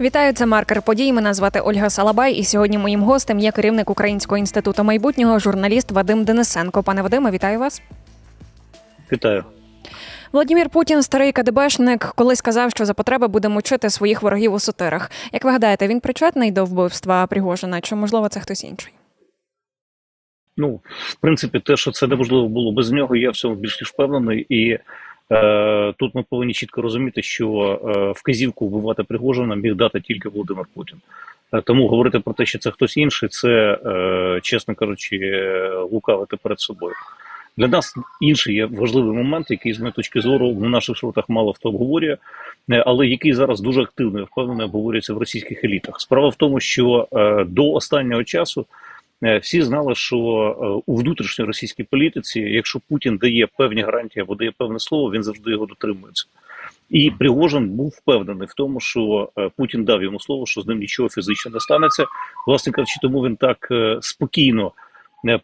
Вітаю, це маркер подій. Мене звати Ольга Салабай, і сьогодні моїм гостем є керівник Українського інституту майбутнього, журналіст Вадим Денисенко. Пане Вадиме, вітаю вас. Вітаю. Владімір Путін, старий КДБшник, колись сказав, що за потреби буде мучити своїх ворогів у сутирах. Як ви гадаєте, він причетний до вбивства Пригожина? Чи можливо це хтось інший? Ну, в принципі, те, що це неможливо було без нього, я в цьому більш ніж впевнений. І тут ми повинні чітко розуміти, що е, вказівку вбивати Пригожина міг дати тільки Володимир Путін. Е, тому говорити про те, що це хтось інший, це, е, чесно кажучи, лукавити перед собою. Для нас інший є важливий момент, який з моєї точки зору в наших шротах мало хто обговорює, е, але який зараз дуже активно і впевнено обговорюється в російських елітах. Справа в тому, що е, до останнього часу е, всі знали, що у внутрішньої російській політиці, якщо Путін дає певні гарантії або дає певне слово, він завжди його дотримується. І Пригожин був впевнений в тому, що Путін дав йому слово, що з ним нічого фізично не станеться. Власне кажучи, тому він так спокійно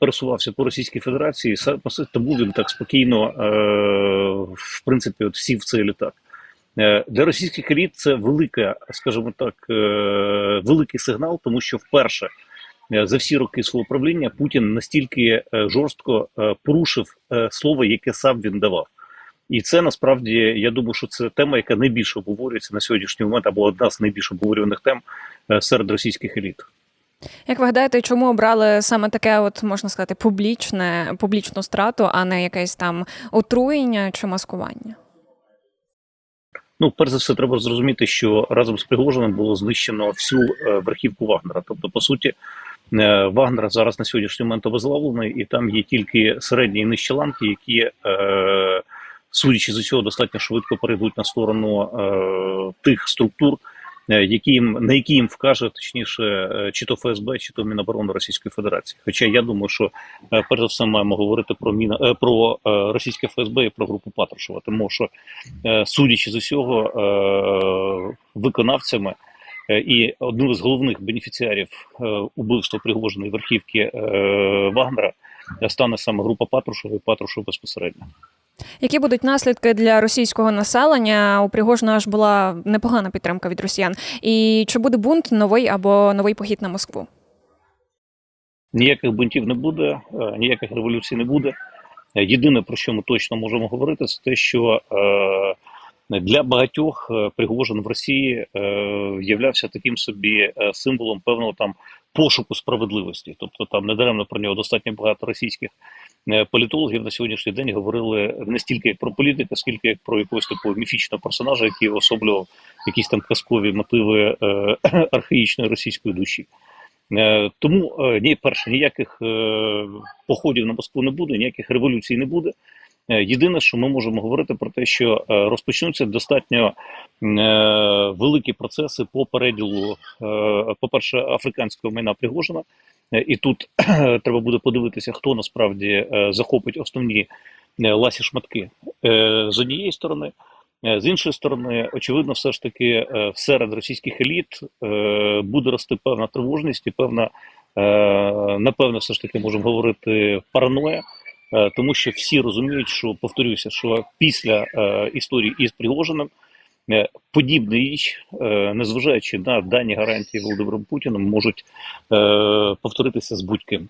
пересувався по Російській Федерації, тому він так спокійно, е, в принципі, от сів в цей літак. Е, для російських еліт це велика, скажімо так, е, великий сигнал, тому що вперше за всі роки свого правління Путін настільки жорстко порушив слово, яке сам він давав. І це насправді я думаю, що це тема, яка найбільше обговорюється на сьогоднішній момент, або одна з найбільш обговорюваних тем серед російських еліт. Як ви гадаєте, чому обрали саме таке, от можна сказати, публічне публічну страту, а не якесь там отруєння чи маскування? Ну, перш за все, треба зрозуміти, що разом з Пригожиним було знищено всю е, верхівку Вагнера. Тобто, по суті, е, Вагнер зараз на сьогоднішній момент обезглавлений, і там є тільки середні і нижчі ланки, які, е, судячи з усього, достатньо швидко перейдуть на сторону тих структур. Е, які на які їм вкаже точніше, е, чи то ФСБ, чи то Міноборони Російської Федерації. Хоча я думаю, що е, перш за все маємо говорити про міна про російське ФСБ і про групу Патрушева, тому що судячи з усього виконавцями. І одним з головних бенефіціарів убивства Пригожиної верхівки Вагнера стане саме група Патрушева і Патрушев безпосередньо. Які будуть наслідки для російського населення? У Пригожина аж була непогана підтримка від росіян. І чи буде бунт новий або новий похід на Москву? Ніяких бунтів не буде, е, ніяких революцій не буде. Єдине про що ми точно можемо говорити, це те, що е, для багатьох е, Пригожин в Росії являвся таким собі символом певного там пошуку справедливості. Тобто там недаремно про нього достатньо багато російських Е, політологів на сьогоднішній день говорили не стільки як про політика, скільки як про якогось такого міфічного персонажа, який особлював якісь там казкові мотиви е, архаїчної російської душі. Е, тому е, ні, перше, ніяких е, походів на Москву не буде, ніяких революцій не буде. Е, єдине, що ми можемо говорити про те, що е, розпочнуться достатньо великі процеси по переділу, по перше, африканського майна Пригожина. І тут треба буде подивитися, хто насправді е, захопить основні е, ласі шматки е, з однієї сторони. З іншої сторони, очевидно, все ж таки серед російських еліт буде рости певна тривожність і певна, напевно, все ж таки можемо говорити параноя, тому що всі розуміють, що повторюся, що після історії із Пригожиним Е, подібна річ, е, незважаючи на дані гарантії Володимиром Путіним, можуть е, повторитися з будь-ким.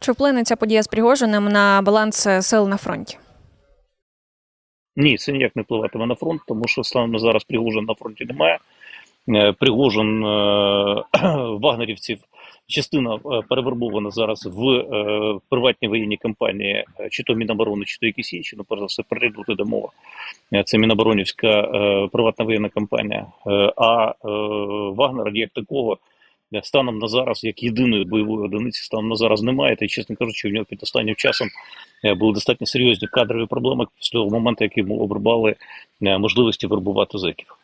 Чи вплине ця подія з Пригожиним на баланс сил на фронті? Ні, це ніяк не впливатиме на фронт, тому що станом на зараз Пригожин на фронті немає. Пригожин вагнерівців частина е, перевербована зараз в е, приватні воєнні компанії, е, чи то Міноборони, чи то якісь інші. Ну, перш за все, перейду туди мова. Це Міноборонівська приватна воєнна компанія. А Вагнера як такого. Станом на зараз, як єдиної бойової одиниці, станом на зараз немає. Та й, чесно кажучи, в нього під останнім часом були достатньо серйозні кадрові проблеми з того моменту, як йому обрубали можливості вербувати зеків.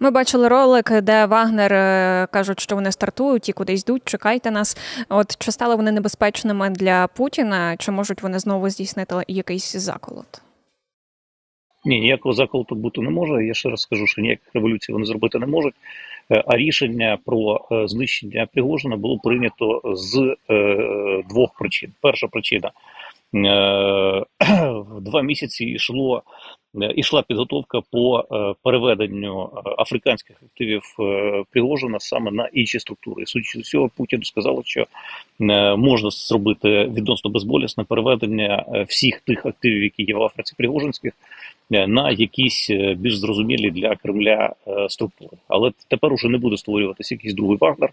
Ми бачили ролик, де Вагнер е, кажуть, що вони стартують і кудись йдуть. Чекайте нас. От чи стали вони небезпечними для Путіна? Чи можуть вони знову здійснити якийсь заколот? Ні, ніякого заколоту бути не може. Я ще раз скажу, що ніяких революцій вони зробити не можуть. Е, а рішення про е, знищення Пригожина було прийнято з двох причин. Перша причина два місяці йшло. Ішла підготовка по переведенню африканських активів Пригожина саме на інші структури. Судячи з цього, Путін сказав, що можна зробити відносно безболісне переведення всіх тих активів, які є в Африці Пригожинських, на якісь більш зрозумілі для Кремля структури. Але тепер уже не буде створюватися якийсь другий Вагнер,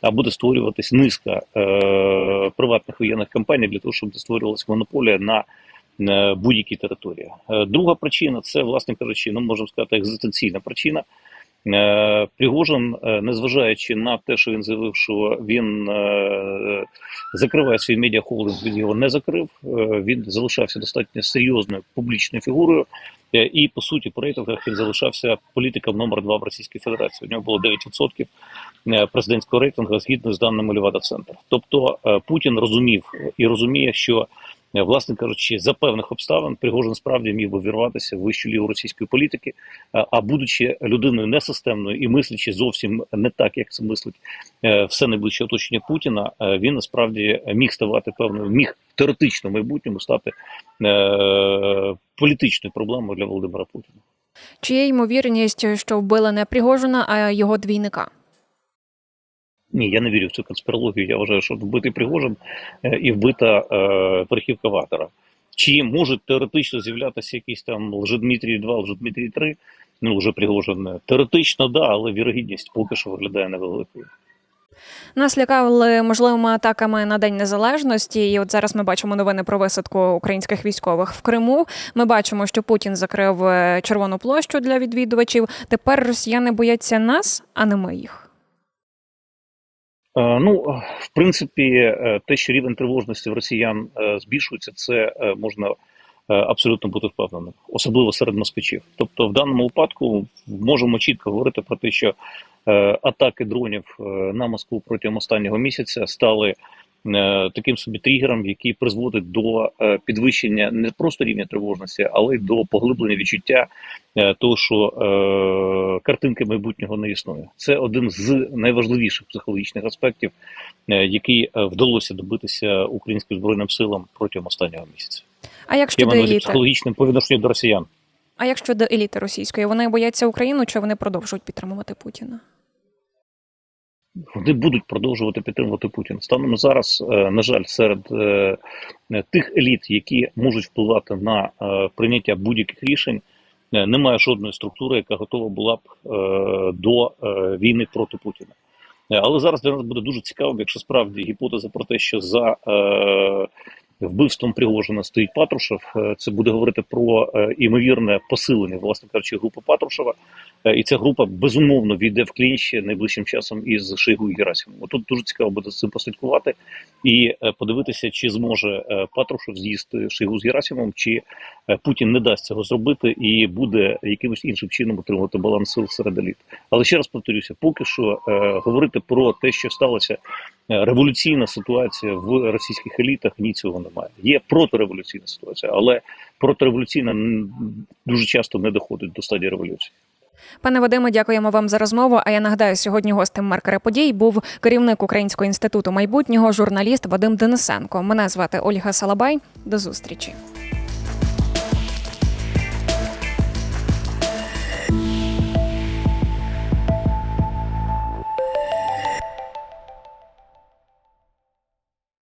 а буде створюватись низка приватних воєнних компаній для того, щоб створювалася монополія на будь-якій території. Е, друга причина це, власне кажучи, ну можемо сказати, екзистенційна причина. Е, Пригожин, е, незважаючи на те, що він заявив, що він закриває свій медіахолдинг, він його не закрив. Він залишався достатньо серйозною публічною фігурою, і по суті по рейтингах він залишався політиком номер два в Російській Федерації. У нього було 9% президентського рейтингу згідно з даними Левада Центр. Тобто Путін розумів і розуміє, що Е, власне кажучи, за певних обставин Пригожин справді міг би вірватися в вищу лігу російської політики, е, а будучи людиною несистемною і мислячи зовсім не так, як це мислить е, все найближче оточення Путіна, він насправді міг ставати певною, міг теоретично в майбутньому стати політичною проблемою для Володимира Путіна. Чи є ймовірність, що вбили не Пригожина, а його двійника? Ні, я не вірю в цю конспірологію. Я вважаю, що вбитий Пригожин е, і вбита е, верхівка Вагнера. Чи можуть теоретично з'являтися якісь там Лжедмитрій 2, Лжедмитрій 3, ну вже Пригожин? Теоретично, да, але вірогідність поки що виглядає невеликою. Нас лякали можливими атаками на День Незалежності, і от зараз ми бачимо новини про висадку українських військових в Криму. Ми бачимо, що Путін закрив е, червону площу для відвідувачів. Тепер росіяни бояться нас, а не ми їх. Е, ну, в принципі, е, те, що рівень тривожності в росіян е, збільшується, це можна абсолютно бути впевненим, особливо серед москвичів. Тобто, в даному випадку можемо чітко говорити про те, що атаки дронів на Москву протягом останнього місяця стали таким собі тригером, який призводить до е, підвищення не просто рівня тривожності, але й до поглиблення відчуття е, того, що картинки майбутнього не існує. Це один з найважливіших психологічних аспектів, який вдалося добитися українським збройним силам протягом останнього місяця. А як щодо еліти? психологічним по відношенню до росіян? А як щодо еліти російської, вони бояться Україну чи вони продовжують підтримувати Путіна? Вони будуть продовжувати підтримувати Путіна. Станом зараз, е, на жаль, серед е, тих еліт, які можуть впливати на е, прийняття будь-яких рішень, немає жодної структури, яка готова була б до війни проти Путіна. Але зараз для нас буде дуже цікаво, якщо справді гіпотеза про те, що за вбивством Пригожина стоїть Патрушев. Е, це буде говорити про е, імовірне посилення, власне кажучи, групи Патрушева. Е, і ця група безумовно війде в клінч найближчим часом із Шойгу і Герасимом. Тут дуже цікаво буде цим послідкувати і подивитися, чи зможе Патрушев з'їсти Шойгу з Герасимом, чи Путін не дасть цього зробити і буде якимось іншим чином отримувати баланс сил серед еліт. Але ще раз повторюся, поки що говорити про те, що сталося революційна ситуація в російських елітах, ні цього немає. Є протореволюційна ситуація, але протореволюційна дуже часто не доходить до стадії революції. Пане Вадиме, дякуємо вам за розмову. А я нагадаю, сьогодні гостем маркера подій був керівник Українського інституту майбутнього, журналіст Вадим Денисенко. Мене звати Ольга Салабай. До зустрічі.